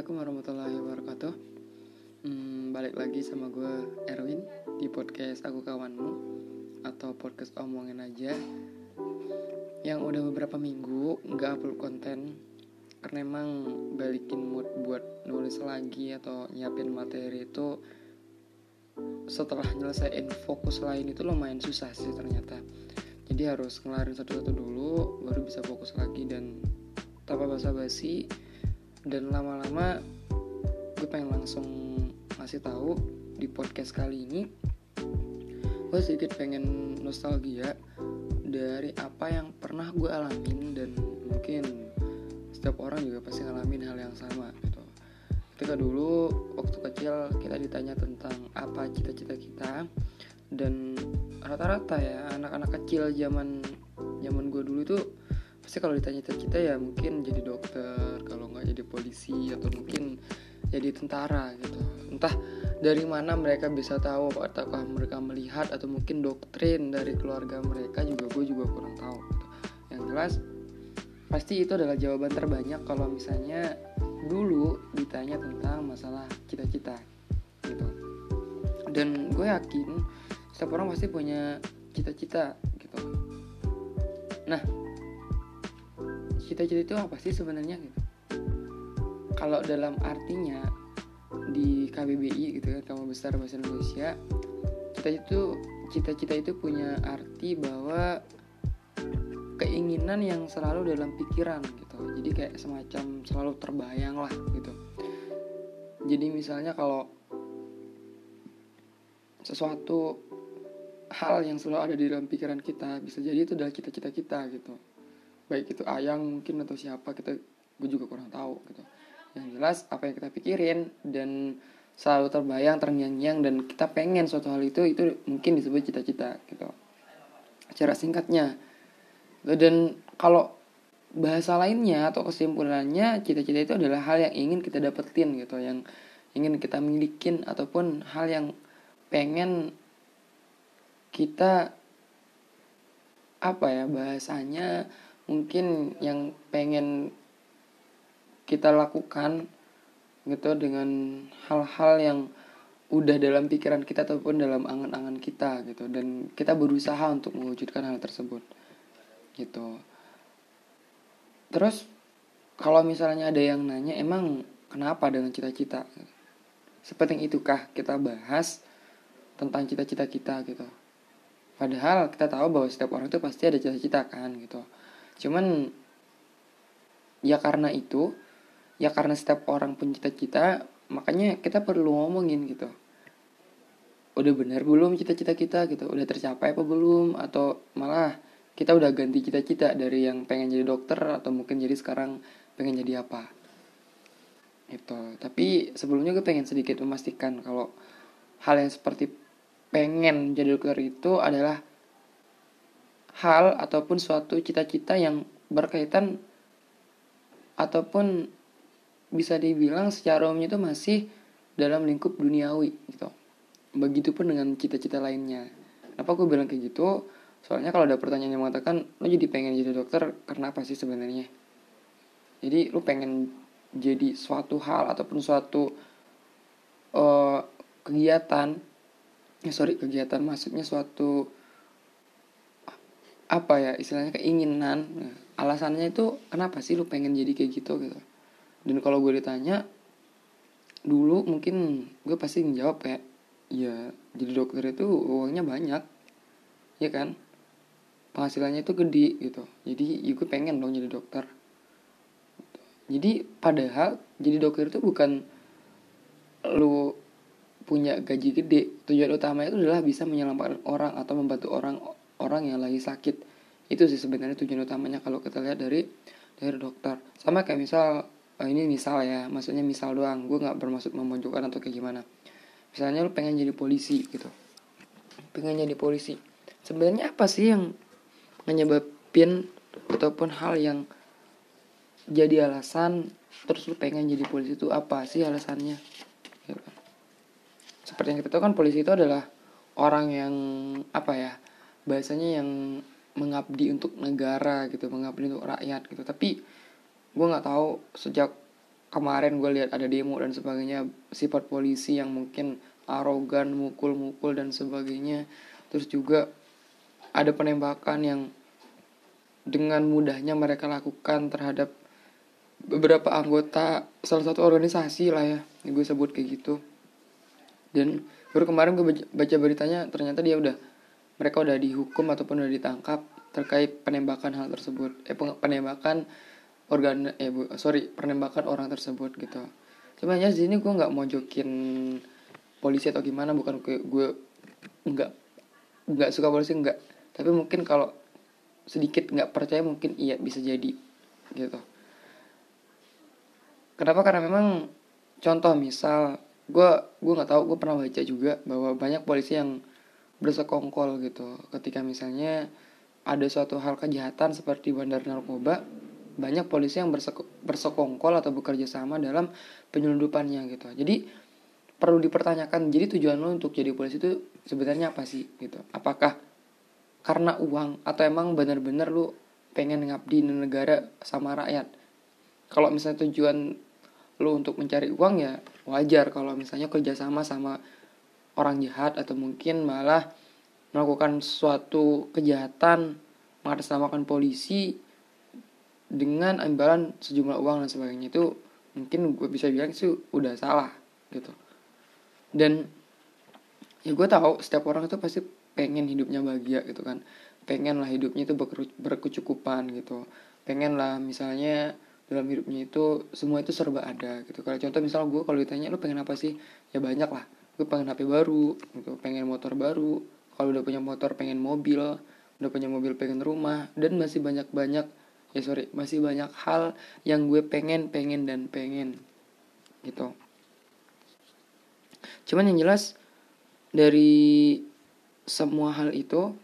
Assalamualaikum warahmatullahi wabarakatuh. Hmm, Balik lagi sama gue Erwin Di podcast Aku Kawanmu Atau podcast Omongin Aja Yang udah beberapa minggu Gak upload konten Karena emang balikin mood buat nulis lagi Atau nyiapin materi itu Setelah nyelesain fokus lain itu lumayan susah sih ternyata. Jadi harus ngelarin satu-satu dulu Baru bisa fokus lagi dan tanpa basa-basi dan lama-lama gue pengen langsung ngasih tahu di podcast kali ini gue sedikit pengen nostalgia dari apa yang pernah gue alamin dan mungkin setiap orang juga pasti ngalamin hal yang sama gitu. Ketika dulu waktu kecil kita ditanya tentang apa cita-cita kita dan rata-rata ya anak-anak kecil zaman zaman gue dulu tuh pasti kalau ditanya cita-cita ya mungkin jadi dokter nggak jadi polisi atau mungkin jadi tentara gitu. Entah dari mana mereka bisa tahu ataukah mereka melihat atau mungkin doktrin dari keluarga mereka juga gue juga kurang tahu gitu. yang jelas pasti itu adalah jawaban terbanyak kalau misalnya dulu ditanya tentang masalah cita-cita gitu. Dan gue yakin setiap orang pasti punya cita-cita gitu. Nah cita-cita itu apa sih sebenarnya gitu kalau dalam artinya di KBBI gitu kan Kamu Besar Bahasa Indonesia kita itu cita-cita itu punya arti bahwa keinginan yang selalu dalam pikiran gitu. Jadi kayak semacam selalu terbayang lah gitu. Jadi misalnya kalau sesuatu hal yang selalu ada di dalam pikiran kita bisa jadi itu adalah cita-cita kita gitu. Baik itu ayang mungkin atau siapa kita gue juga kurang tahu gitu yang jelas apa yang kita pikirin dan selalu terbayang terngiang-ngiang dan kita pengen suatu hal itu itu mungkin disebut cita-cita gitu. Cara singkatnya dan kalau bahasa lainnya atau kesimpulannya cita-cita itu adalah hal yang ingin kita dapetin gitu. Yang ingin kita milikin ataupun hal yang pengen kita apa ya bahasanya mungkin yang pengen kita lakukan gitu dengan hal-hal yang udah dalam pikiran kita ataupun dalam angan-angan kita gitu. Dan kita berusaha untuk mewujudkan hal tersebut gitu. Terus kalau misalnya ada yang nanya emang kenapa dengan cita-cita? Seperti itukah kita bahas tentang cita-cita kita gitu. Padahal kita tahu bahwa setiap orang itu pasti ada cita-cita kan gitu. Cuman ya karena itu ya karena setiap orang punya cita-cita makanya kita perlu ngomongin gitu. Udah benar belum cita-cita kita gitu? Udah tercapai apa belum? Atau malah kita udah ganti cita-cita dari yang pengen jadi dokter atau mungkin jadi sekarang pengen jadi apa? Itu tapi sebelumnya gue pengen sedikit memastikan kalau hal yang seperti pengen jadi dokter itu adalah hal ataupun suatu cita-cita yang berkaitan ataupun bisa dibilang secara umumnya itu masih dalam lingkup duniawi gitu. Begitupun dengan cita-cita lainnya. Kenapa gue bilang kayak gitu? Soalnya kalau ada pertanyaan yang mengatakan lo jadi pengen jadi dokter karena apa sih sebenarnya? Jadi lo pengen jadi suatu hal ataupun suatu uh, kegiatan, ya sorry kegiatan maksudnya suatu apa ya istilahnya keinginan nah, alasannya itu kenapa sih lu pengen jadi kayak gitu gitu dan kalau gue ditanya dulu mungkin gue pasti menjawab kayak ya jadi dokter itu uangnya banyak. Ya kan? Penghasilannya itu gede gitu. Jadi ya gue pengen dong jadi dokter. Jadi padahal jadi dokter itu bukan lu punya gaji gede. Tujuan utamanya itu adalah bisa menyelamatkan orang atau membantu orang orang yang lagi sakit. Itu sih sebenarnya tujuan utamanya kalau kita lihat dari dari dokter. Sama kayak misal oh ini misal ya maksudnya misal doang. Gue nggak bermaksud memojokkan atau kayak gimana. Misalnya lu pengen jadi polisi gitu. Pengen jadi polisi. Sebenarnya apa sih yang menyebabkan ataupun hal yang jadi alasan terus lu pengen jadi polisi itu apa sih alasannya? Gitu. seperti yang kita tahu kan polisi itu adalah orang yang apa ya bahasanya yang mengabdi untuk negara gitu mengabdi untuk rakyat gitu. Tapi gue nggak tahu sejak kemarin gue lihat ada demo dan sebagainya sifat polisi yang mungkin arogan mukul-mukul dan sebagainya. Terus juga ada penembakan yang dengan mudahnya mereka lakukan terhadap beberapa anggota salah satu organisasi lah ya gue sebut kayak gitu. Dan baru kemarin gue baca beritanya ternyata dia udah mereka udah dihukum ataupun udah ditangkap terkait penembakan hal tersebut. Eh penembakan organ eh bu sorry penembakan orang tersebut gitu. Sebenarnya sini gue nggak mau jokin polisi atau gimana bukan gue gue nggak nggak suka polisi nggak. Tapi mungkin kalau sedikit nggak percaya mungkin iya bisa jadi gitu. Kenapa? Karena memang contoh misal gue gue nggak tahu gue pernah baca juga bahwa banyak polisi yang bersekongkol gitu. Ketika misalnya ada suatu hal kejahatan seperti bandar narkoba banyak polisi yang bersekongkol atau bekerja sama dalam penyelundupannya gitu. Jadi perlu dipertanyakan jadi tujuan lo untuk jadi polisi itu sebenarnya apa sih gitu? Apakah karena uang atau emang bener-bener lu pengen ngabdi di negara sama rakyat? Kalau misalnya tujuan lu untuk mencari uang ya wajar. Kalau misalnya kerjasama sama orang jahat atau mungkin malah melakukan suatu kejahatan mengatasnamakan polisi dengan imbalan sejumlah uang dan sebagainya itu mungkin gue bisa bilang itu udah salah gitu. Dan ya gue tahu setiap orang itu pasti pengen hidupnya bahagia gitu kan. Pengen lah hidupnya itu berkecukupan gitu. Pengen lah misalnya dalam hidupnya itu semua itu serba ada gitu. Kalau contoh misal gue kalau ditanya lu pengen apa sih? Ya banyak lah. Gue pengen HP baru gitu. Pengen motor baru. Kalau udah punya motor pengen mobil. Udah punya mobil pengen rumah. Dan masih banyak banyak ya sorry. Masih banyak hal yang gue pengen pengen dan pengen. Gitu. Cuman yang jelas dari semua hal itu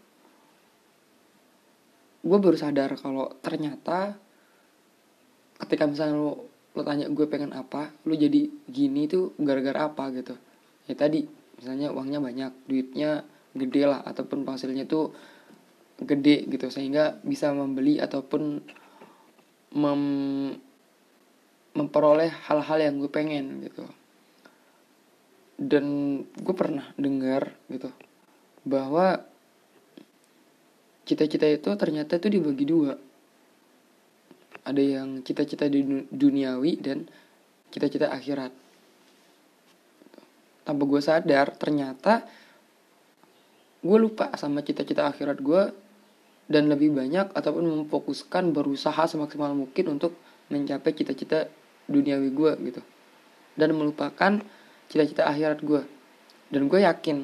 gue baru sadar kalau ternyata ketika misalnya lo lo tanya gue pengen apa lo jadi gini tuh gara-gara apa gitu. Ya tadi misalnya uangnya banyak duitnya gede lah ataupun hasilnya tuh gede gitu sehingga bisa membeli ataupun mem memperoleh hal-hal yang gue pengen gitu. Dan gue pernah dengar gitu bahwa cita-cita itu ternyata itu dibagi dua. Ada yang cita-cita duniawi dan cita-cita akhirat. Tanpa gue sadar ternyata gue lupa sama cita-cita akhirat gue dan lebih banyak ataupun memfokuskan berusaha semaksimal mungkin untuk mencapai cita-cita duniawi gue gitu. Dan melupakan cita-cita akhirat gue dan gue yakin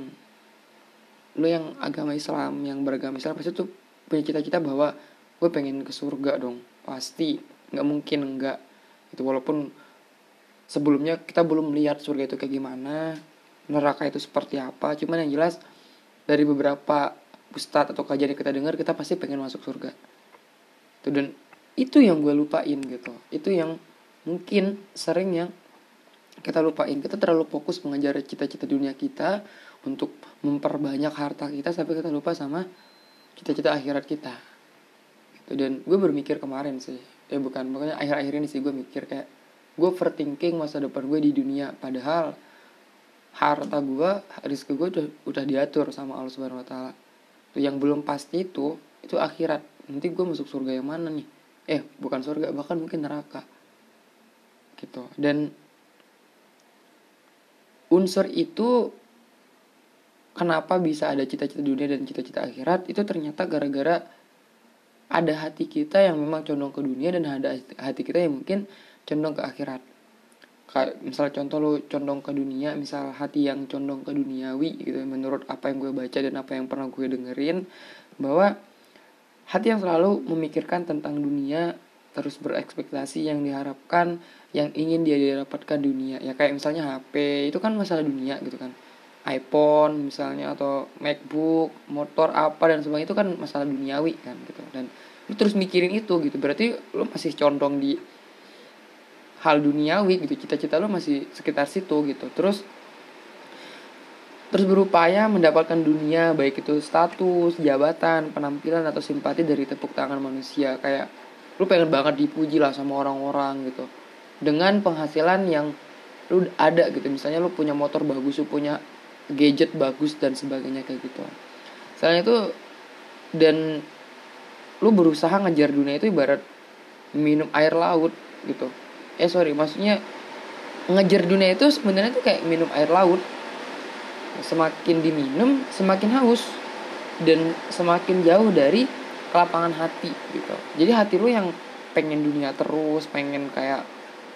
lo yang agama Islam yang beragama Islam pasti tuh punya cita-cita bahwa gue pengen ke surga dong. Pasti. Nggak mungkin enggak itu walaupun sebelumnya kita belum melihat surga itu kayak gimana neraka itu seperti apa. Cuman yang jelas dari beberapa ustadz atau kajian yang kita dengar kita pasti pengen masuk surga. Itu dan itu yang gue lupain gitu. Itu yang mungkin sering yang kita lupain. Kita terlalu fokus mengejar cita-cita dunia kita untuk memperbanyak harta kita sampai kita lupa sama cita-cita akhirat kita. Gitu. dan gue bermikir kemarin sih. Ya bukan pokoknya akhir-akhir ini sih gue mikir kayak gue overthinking masa depan gue di dunia. Padahal harta gue rezeki gue udah udah diatur sama Allah Subhanahu Wa Taala yang belum pasti itu itu akhirat. Nanti gue masuk surga yang mana nih? Eh bukan surga bahkan mungkin neraka. Gitu. Dan unsur itu kenapa bisa ada cita-cita dunia dan cita-cita akhirat itu ternyata gara-gara ada hati kita yang memang condong ke dunia dan ada hati kita yang mungkin condong ke akhirat misal contoh lo condong ke dunia misal hati yang condong ke duniawi gitu menurut apa yang gue baca dan apa yang pernah gue dengerin bahwa hati yang selalu memikirkan tentang dunia terus berekspektasi yang diharapkan yang ingin dia dapatkan dunia. Ya kayak misalnya HP itu kan masalah dunia gitu kan. iPhone misalnya atau MacBook motor apa dan sebagainya itu kan masalah duniawi kan gitu. Dan lu terus mikirin itu gitu. Berarti lu masih condong di hal duniawi gitu cita-cita lo masih sekitar situ gitu. Terus terus berupaya mendapatkan dunia baik itu status jabatan penampilan atau simpati dari tepuk tangan manusia. Kayak lu pengen banget dipuji lah sama orang-orang gitu. Dengan penghasilan yang lu ada gitu. Misalnya lu punya motor bagus lu punya gadget bagus dan sebagainya kayak gitu. Selain itu dan lu berusaha ngejar dunia itu ibarat minum air laut gitu eh sorry maksudnya ngejar dunia itu sebenarnya tuh kayak minum air laut. Semakin diminum semakin haus. Dan semakin jauh dari kelapangan hati gitu. Jadi hati lu yang pengen dunia terus pengen kayak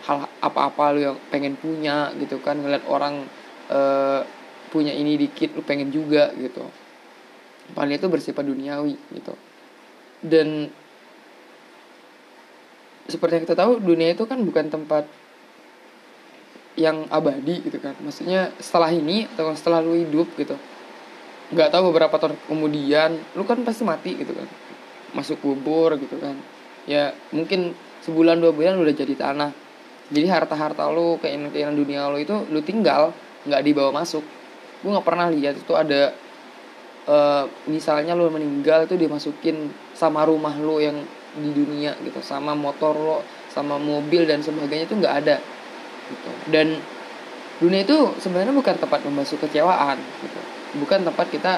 hal apa-apa lu yang pengen punya gitu kan. Ngeliat orang uh, punya ini dikit lu pengen juga gitu. Paling itu bersifat duniawi gitu. Dan seperti yang kita tahu dunia itu kan bukan tempat yang abadi gitu kan. Maksudnya setelah ini atau setelah lu hidup gitu nggak tahu beberapa tahun kemudian lu kan pasti mati gitu kan. Masuk kubur gitu kan. Ya mungkin sebulan dua bulan udah jadi tanah. Jadi harta harta lu keinginan keinginan dunia lu itu lu tinggal nggak dibawa masuk. Gue nggak pernah lihat itu ada uh, misalnya lu meninggal itu dimasukin sama rumah lu yang di dunia gitu sama motor lo sama mobil dan sebagainya itu nggak ada gitu. Dan dunia itu sebenarnya bukan tempat membasuh kecewaan gitu. Bukan tempat kita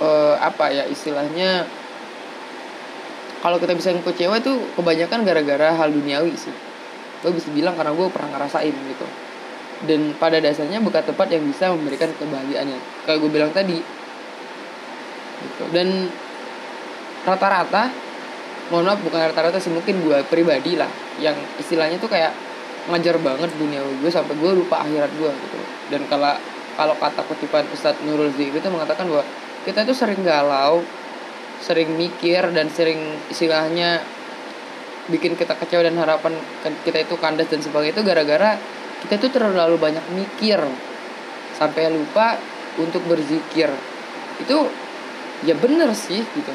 uh, apa ya istilahnya kalau kita bisa kecewa itu kebanyakan gara-gara hal duniawi sih. Gue bisa bilang karena gue pernah ngerasain gitu. Dan pada dasarnya bukan tempat yang bisa memberikan kebahagiaannya kayak gue bilang tadi gitu. Dan rata-rata mohon maaf bukan rata-rata sih mungkin gue pribadi lah yang istilahnya tuh kayak ngajar banget dunia gue sampai gue lupa akhirat gue gitu. Dan kalau kalau kata kutipan Ustadz Nurul Zikri itu mengatakan bahwa kita itu sering galau sering mikir dan sering istilahnya bikin kita kecewa dan harapan kita itu kandas dan sebagainya itu gara-gara kita itu terlalu banyak mikir sampai lupa untuk berzikir. Itu ya bener sih gitu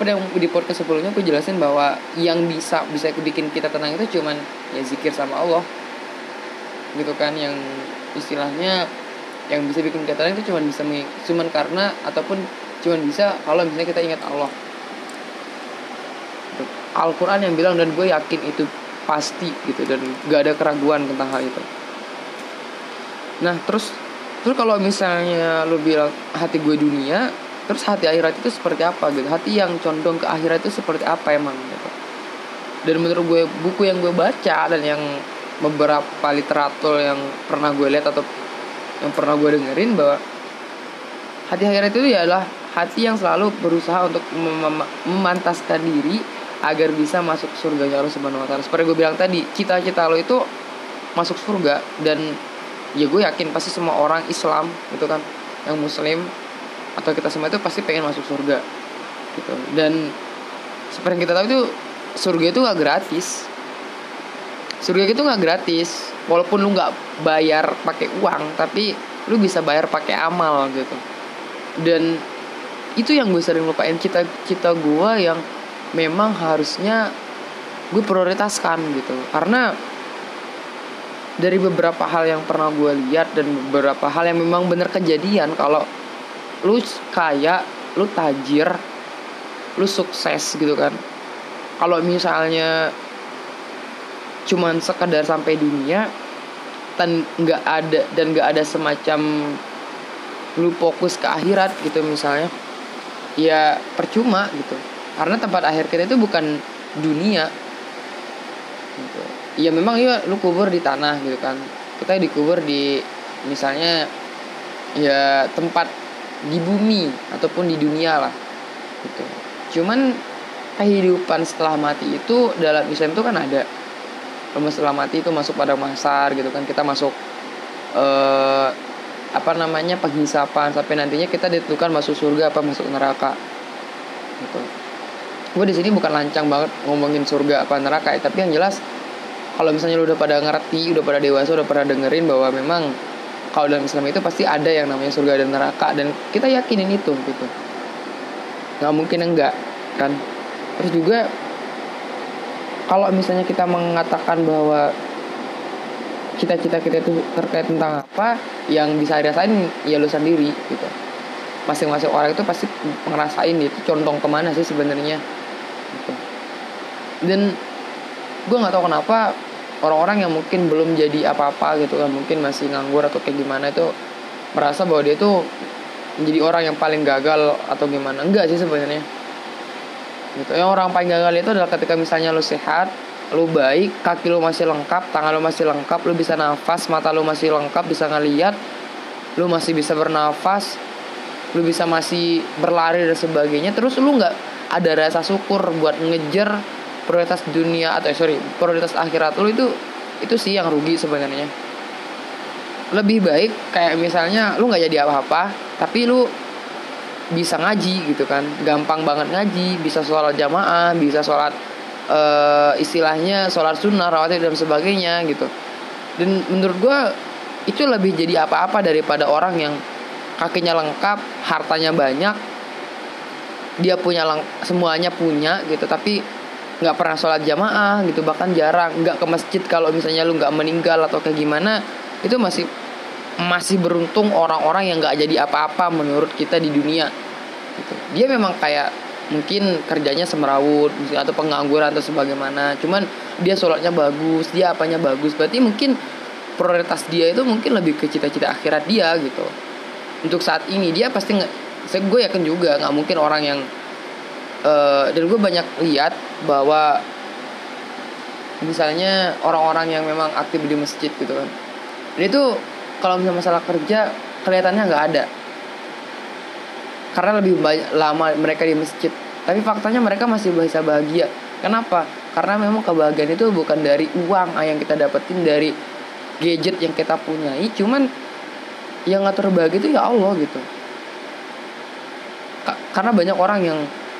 seperti yang di podcast sebelumnya aku jelasin bahwa yang bisa bisa bikin kita tenang itu cuman ya zikir sama Allah. Gitu kan yang istilahnya yang bisa bikin kita tenang itu cuman bisa cuman karena ataupun cuman bisa kalau misalnya kita ingat Allah. Al-Quran yang bilang dan gue yakin itu pasti gitu. Dan gak ada keraguan tentang hal itu. Nah terus terus kalau misalnya lo bilang hati gue dunia terus hati akhirat itu seperti apa gitu hati yang condong ke akhirat itu seperti apa emang gitu dan menurut gue buku yang gue baca dan yang beberapa literatur yang pernah gue lihat atau yang pernah gue dengerin bahwa hati akhirat itu adalah hati yang selalu berusaha untuk mem memantaskan diri agar bisa masuk surga Allah Subhanahu wa. Seperti gue bilang tadi, cita-cita lo itu masuk surga dan ya gue yakin pasti semua orang Islam gitu kan yang muslim atau kita semua itu pasti pengen masuk surga gitu. Dan seperti yang kita tahu itu surga itu nggak gratis. Surga itu nggak gratis walaupun lu nggak bayar pakai uang tapi lu bisa bayar pakai amal gitu. Dan itu yang gue sering lupain cita cita gue yang memang harusnya gue prioritaskan gitu. Karena dari beberapa hal yang pernah gue lihat dan beberapa hal yang memang benar kejadian kalau lu kaya lu tajir lu sukses gitu kan. Kalau misalnya cuman sekedar sampai dunia dan nggak ada dan nggak ada semacam lu fokus ke akhirat gitu misalnya ya percuma gitu. Karena tempat akhir kita itu bukan dunia. Gitu. ya memang ya lu kubur di tanah gitu kan. Kita dikubur di misalnya ya tempat di bumi ataupun di dunia lah gitu. Cuman kehidupan setelah mati itu dalam Islam itu kan ada. Rumah setelah mati itu masuk pada masar gitu kan kita masuk eh, apa namanya penghisapan sampai nantinya kita ditentukan masuk surga apa masuk neraka gitu. Gue di sini bukan lancang banget ngomongin surga apa neraka ya, tapi yang jelas kalau misalnya lu udah pada ngerti udah pada dewasa udah pada dengerin bahwa memang kalau dalam Islam itu pasti ada yang namanya surga dan neraka dan kita yakinin itu gitu. Nggak mungkin enggak kan? Terus juga kalau misalnya kita mengatakan bahwa cita-cita kita itu terkait tentang apa yang bisa dirasain ya lu sendiri gitu. Masing-masing orang itu pasti ngerasain itu condong ke mana sih sebenarnya gitu. dan gue nggak tahu kenapa orang-orang yang mungkin belum jadi apa-apa gitu kan mungkin masih nganggur atau kayak gimana itu merasa bahwa dia tuh menjadi orang yang paling gagal atau gimana. Enggak sih sebenarnya. Gitu. Yang orang paling gagal itu adalah ketika misalnya lu sehat lu baik kaki lu masih lengkap tangan lu masih lengkap lu bisa nafas mata lu masih lengkap bisa ngeliat lu masih bisa bernafas lu bisa masih berlari dan sebagainya terus lu nggak ada rasa syukur buat ngejar prioritas dunia atau eh, sorry prioritas akhirat lu itu itu sih yang rugi sebenarnya. Lebih baik kayak misalnya lu nggak jadi apa-apa tapi lu bisa ngaji gitu kan. Gampang banget ngaji bisa sholat jamaah bisa sholat uh, istilahnya sholat sunnah rawatib dan sebagainya gitu. Dan menurut gue itu lebih jadi apa-apa daripada orang yang kakinya lengkap hartanya banyak dia punya semuanya punya gitu. Tapi nggak pernah sholat jamaah gitu bahkan jarang. Nggak ke masjid kalau misalnya lu nggak meninggal atau kayak gimana itu masih masih beruntung orang-orang yang nggak jadi apa-apa menurut kita di dunia. Gitu. dia memang kayak mungkin kerjanya semerawut atau pengangguran atau sebagaimana. Cuman dia sholatnya bagus dia apanya bagus. Berarti mungkin prioritas dia itu mungkin lebih ke cita-cita akhirat dia gitu. Untuk saat ini dia pasti nggak gue yakin juga nggak mungkin orang yang uh, dan gue banyak lihat bahwa misalnya orang-orang yang memang aktif di masjid gitu kan. Dan itu kalau misalnya masalah kerja kelihatannya nggak ada. Karena lebih banyak lama mereka di masjid. Tapi faktanya mereka masih bisa bahagia. Kenapa? Karena memang kebahagiaan itu bukan dari uang yang kita dapetin dari gadget yang kita punyai. Cuman yang ngatur bahagia itu ya Allah gitu. Karena banyak orang yang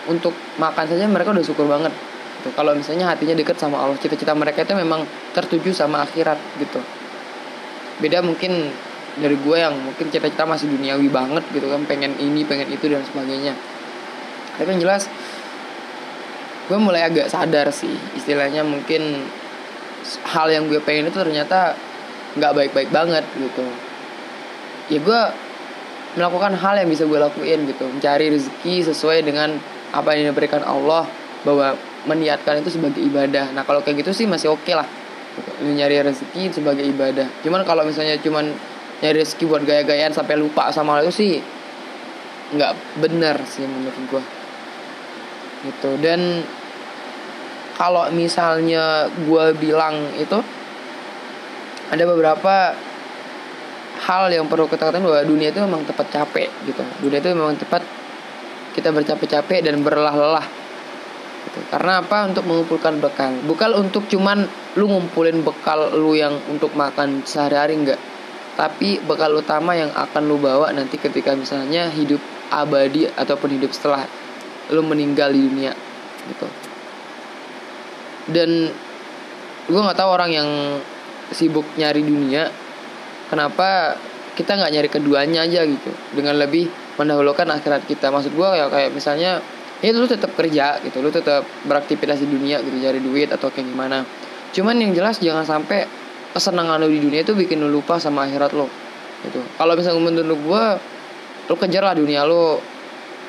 untuk makan saja mereka udah syukur banget. Gitu. kalau misalnya hatinya deket sama Allah cita-cita mereka itu memang tertuju sama akhirat gitu. Beda mungkin dari gue yang mungkin cita-cita masih duniawi banget gitu kan. Pengen ini pengen itu dan sebagainya. Tapi yang jelas gue mulai agak sadar sih istilahnya mungkin hal yang gue pengen itu ternyata nggak baik-baik banget gitu. Ya gue melakukan hal yang bisa gue lakuin gitu. Mencari rezeki sesuai dengan apa yang diberikan Allah bahwa meniatkan itu sebagai ibadah. Nah kalau kayak gitu sih masih oke okay lah. Nyari rezeki sebagai ibadah. Cuman kalau misalnya cuman nyari rezeki buat gaya-gayaan sampai lupa sama itu sih nggak benar sih menurut gue gitu. Dan kalau misalnya gue bilang itu ada beberapa hal yang perlu kita katakan bahwa dunia itu memang tepat capek gitu. Dunia itu memang tepat kita bercapek-capek dan berlelah-lelah. Gitu. karena apa? Untuk mengumpulkan bekal. Bekal untuk cuman lu ngumpulin bekal lu yang untuk makan sehari-hari enggak. Tapi bekal utama yang akan lu bawa nanti ketika misalnya hidup abadi ataupun hidup setelah lu meninggal di dunia. Gitu. Dan gue nggak tahu orang yang sibuk nyari dunia kenapa kita nggak nyari keduanya aja gitu. Dengan lebih mendahulukan akhirat kita. Maksud gue ya kayak misalnya ya lu tetap kerja gitu lu tetap beraktivitas di dunia gitu cari duit atau kayak gimana. Cuman yang jelas jangan sampai kesenangan lo di dunia itu bikin lo lupa sama akhirat lo gitu. Kalau misalnya menurut gue lo kejar lah dunia lo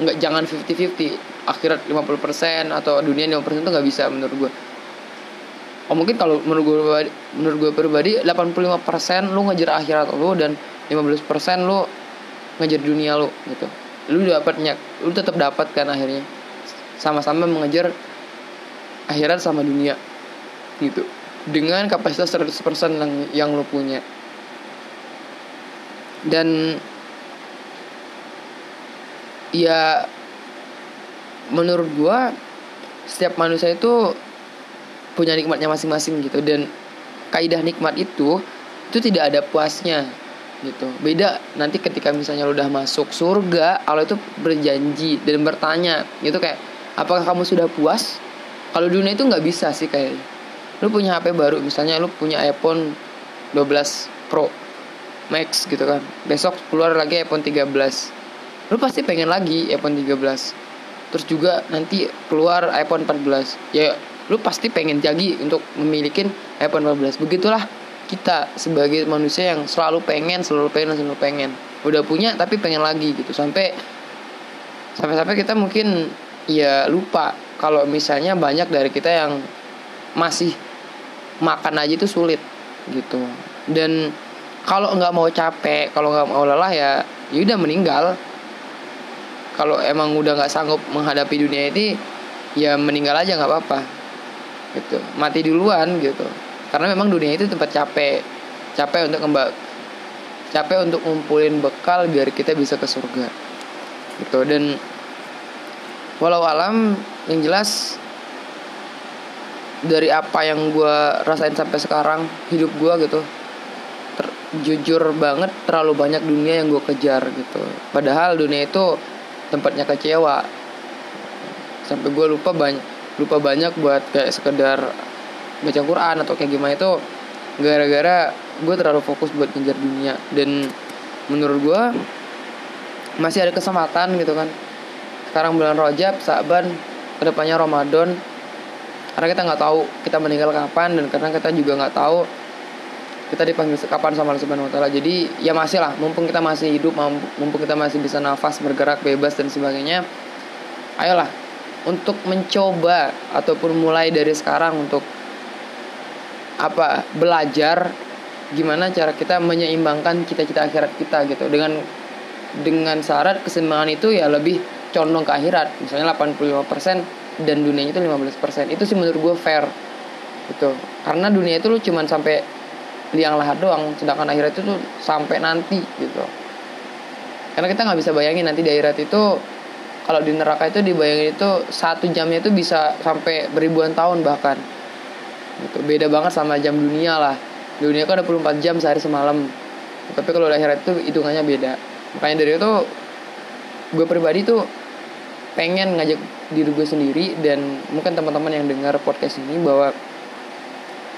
nggak jangan 50-50 akhirat 50% atau dunia 50% itu nggak bisa menurut gue oh mungkin kalau menurut gue menurut gue pribadi 85% lo ngejar akhirat lo dan 15% lo ngejar dunia lo gitu. Lu dapatnya lu tetap dapat kan akhirnya. Sama-sama mengejar akhirat sama dunia gitu. Dengan kapasitas 100% yang yang lo punya. Dan ya menurut gua setiap manusia itu punya nikmatnya masing-masing gitu. Dan kaidah nikmat itu itu tidak ada puasnya gitu. Beda nanti ketika misalnya lo udah masuk surga Allah itu berjanji dan bertanya gitu kayak apakah kamu sudah puas? Kalau dunia itu nggak bisa sih kayak lu punya HP baru misalnya lu punya iPhone 12 Pro Max gitu kan. Besok keluar lagi iPhone 13 lu pasti pengen lagi iPhone 13 terus juga nanti keluar iPhone 14 ya lu pasti pengen jadi untuk memiliki iPhone 14 begitulah kita sebagai manusia yang selalu pengen selalu pengen selalu pengen. Udah punya tapi pengen lagi gitu. Sampai sampai-sampai kita mungkin ya lupa kalau misalnya banyak dari kita yang masih makan aja itu sulit gitu. Dan kalau nggak mau capek kalau nggak mau lelah ya yaudah meninggal. Kalau emang udah nggak sanggup menghadapi dunia ini ya meninggal aja nggak apa-apa gitu. Mati duluan gitu karena memang dunia itu tempat capek capek untuk kembali capek untuk ngumpulin bekal biar kita bisa ke surga. Gitu. Dan walau alam yang jelas dari apa yang gue rasain sampai sekarang hidup gue gitu ter, jujur banget terlalu banyak dunia yang gue kejar gitu. Padahal dunia itu tempatnya kecewa. Sampai gue lupa banyak lupa banyak buat kayak sekedar baca Quran atau kayak gimana itu gara-gara gue terlalu fokus buat ngejar dunia. Dan menurut gue masih ada kesempatan gitu kan. Sekarang bulan Rajab Saban ke depannya Ramadan. Karena kita nggak tahu kita meninggal kapan dan karena kita juga nggak tahu kita dipanggil kapan sama Allah Subhanahu Wa Taala. Jadi ya masih lah mumpung kita masih hidup mumpung kita masih bisa nafas bergerak bebas dan sebagainya ayolah untuk mencoba ataupun mulai dari sekarang untuk apa belajar gimana cara kita menyeimbangkan cita-cita akhirat kita gitu. Dengan dengan syarat keseimbangan itu ya lebih condong ke akhirat. Misalnya 85% dan dunianya itu 15% itu sih menurut gue fair gitu. Karena dunia itu lu cuman sampai liang lahat doang sedangkan akhirat itu tuh sampai nanti gitu. Karena kita nggak bisa bayangin nanti di akhirat itu kalau di neraka itu dibayangin itu satu jamnya itu bisa sampai beribuan tahun bahkan gitu. Beda banget sama jam dunia lah. Dunia kan 24 jam sehari semalam. Tapi kalau akhirat itu hitungannya beda. Makanya dari itu gue pribadi tuh pengen ngajak diri gue sendiri dan mungkin teman-teman yang dengar podcast ini bahwa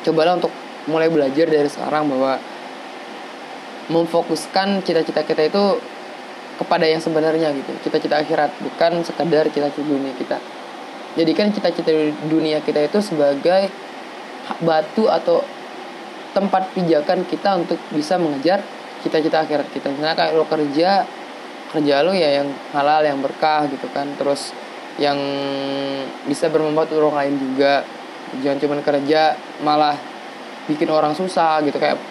cobalah untuk mulai belajar dari sekarang bahwa memfokuskan cita-cita kita itu kepada yang sebenarnya gitu. Cita-cita akhirat bukan sekadar cita-cita dunia kita. Jadikan cita-cita dunia kita itu sebagai batu atau tempat pijakan kita untuk bisa mengejar cita-cita akhirat kita. Misalnya kayak lo kerja kerja lu ya yang halal yang berkah gitu kan. Terus yang bisa bermanfaat orang lain juga. Jangan cuma kerja malah bikin orang susah gitu kayak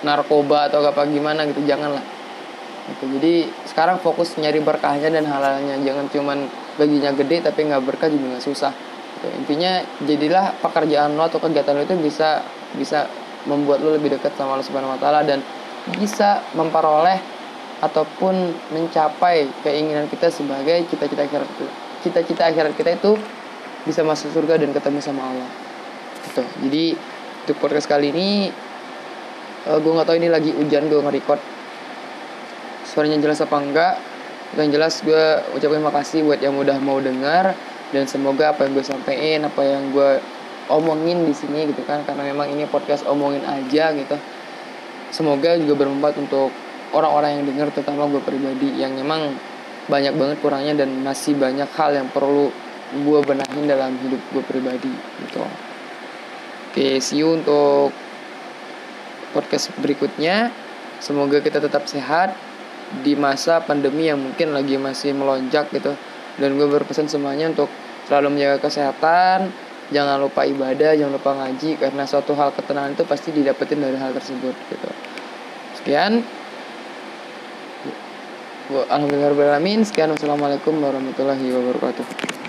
narkoba atau apa gimana gitu janganlah. Gitu. Jadi sekarang fokus nyari berkahnya dan halalnya. Jangan cuman baginya gede tapi nggak berkah juga nggak susah gitu. intinya jadilah pekerjaan lo atau kegiatan lo itu bisa bisa membuat lo lebih dekat sama Allah Subhanahu Wa Taala dan bisa memperoleh ataupun mencapai keinginan kita sebagai cita-cita akhirat cita-cita akhirat kita itu bisa masuk surga dan ketemu sama Allah. Gitu. Jadi untuk podcast kali ini uh, eh, gue nggak tahu ini lagi hujan gue nge-record. Suaranya jelas apa enggak? Yang jelas gue ucapin makasih buat yang udah mau dengar dan semoga apa yang gue sampein apa yang gue omongin di sini gitu kan karena memang ini podcast omongin aja gitu. Semoga juga bermanfaat untuk orang-orang yang dengar terutama gue pribadi yang memang banyak banget kurangnya dan masih banyak hal yang perlu gue benahin dalam hidup gue pribadi gitu. Oke see you untuk podcast berikutnya. Semoga kita tetap sehat di masa pandemi yang mungkin lagi masih melonjak gitu dan gue berpesan semuanya untuk selalu menjaga kesehatan jangan lupa ibadah jangan lupa ngaji karena suatu hal ketenangan itu pasti didapetin dari hal tersebut gitu. Sekian. Alhamdulillah Sekian. Wassalamualaikum warahmatullahi wabarakatuh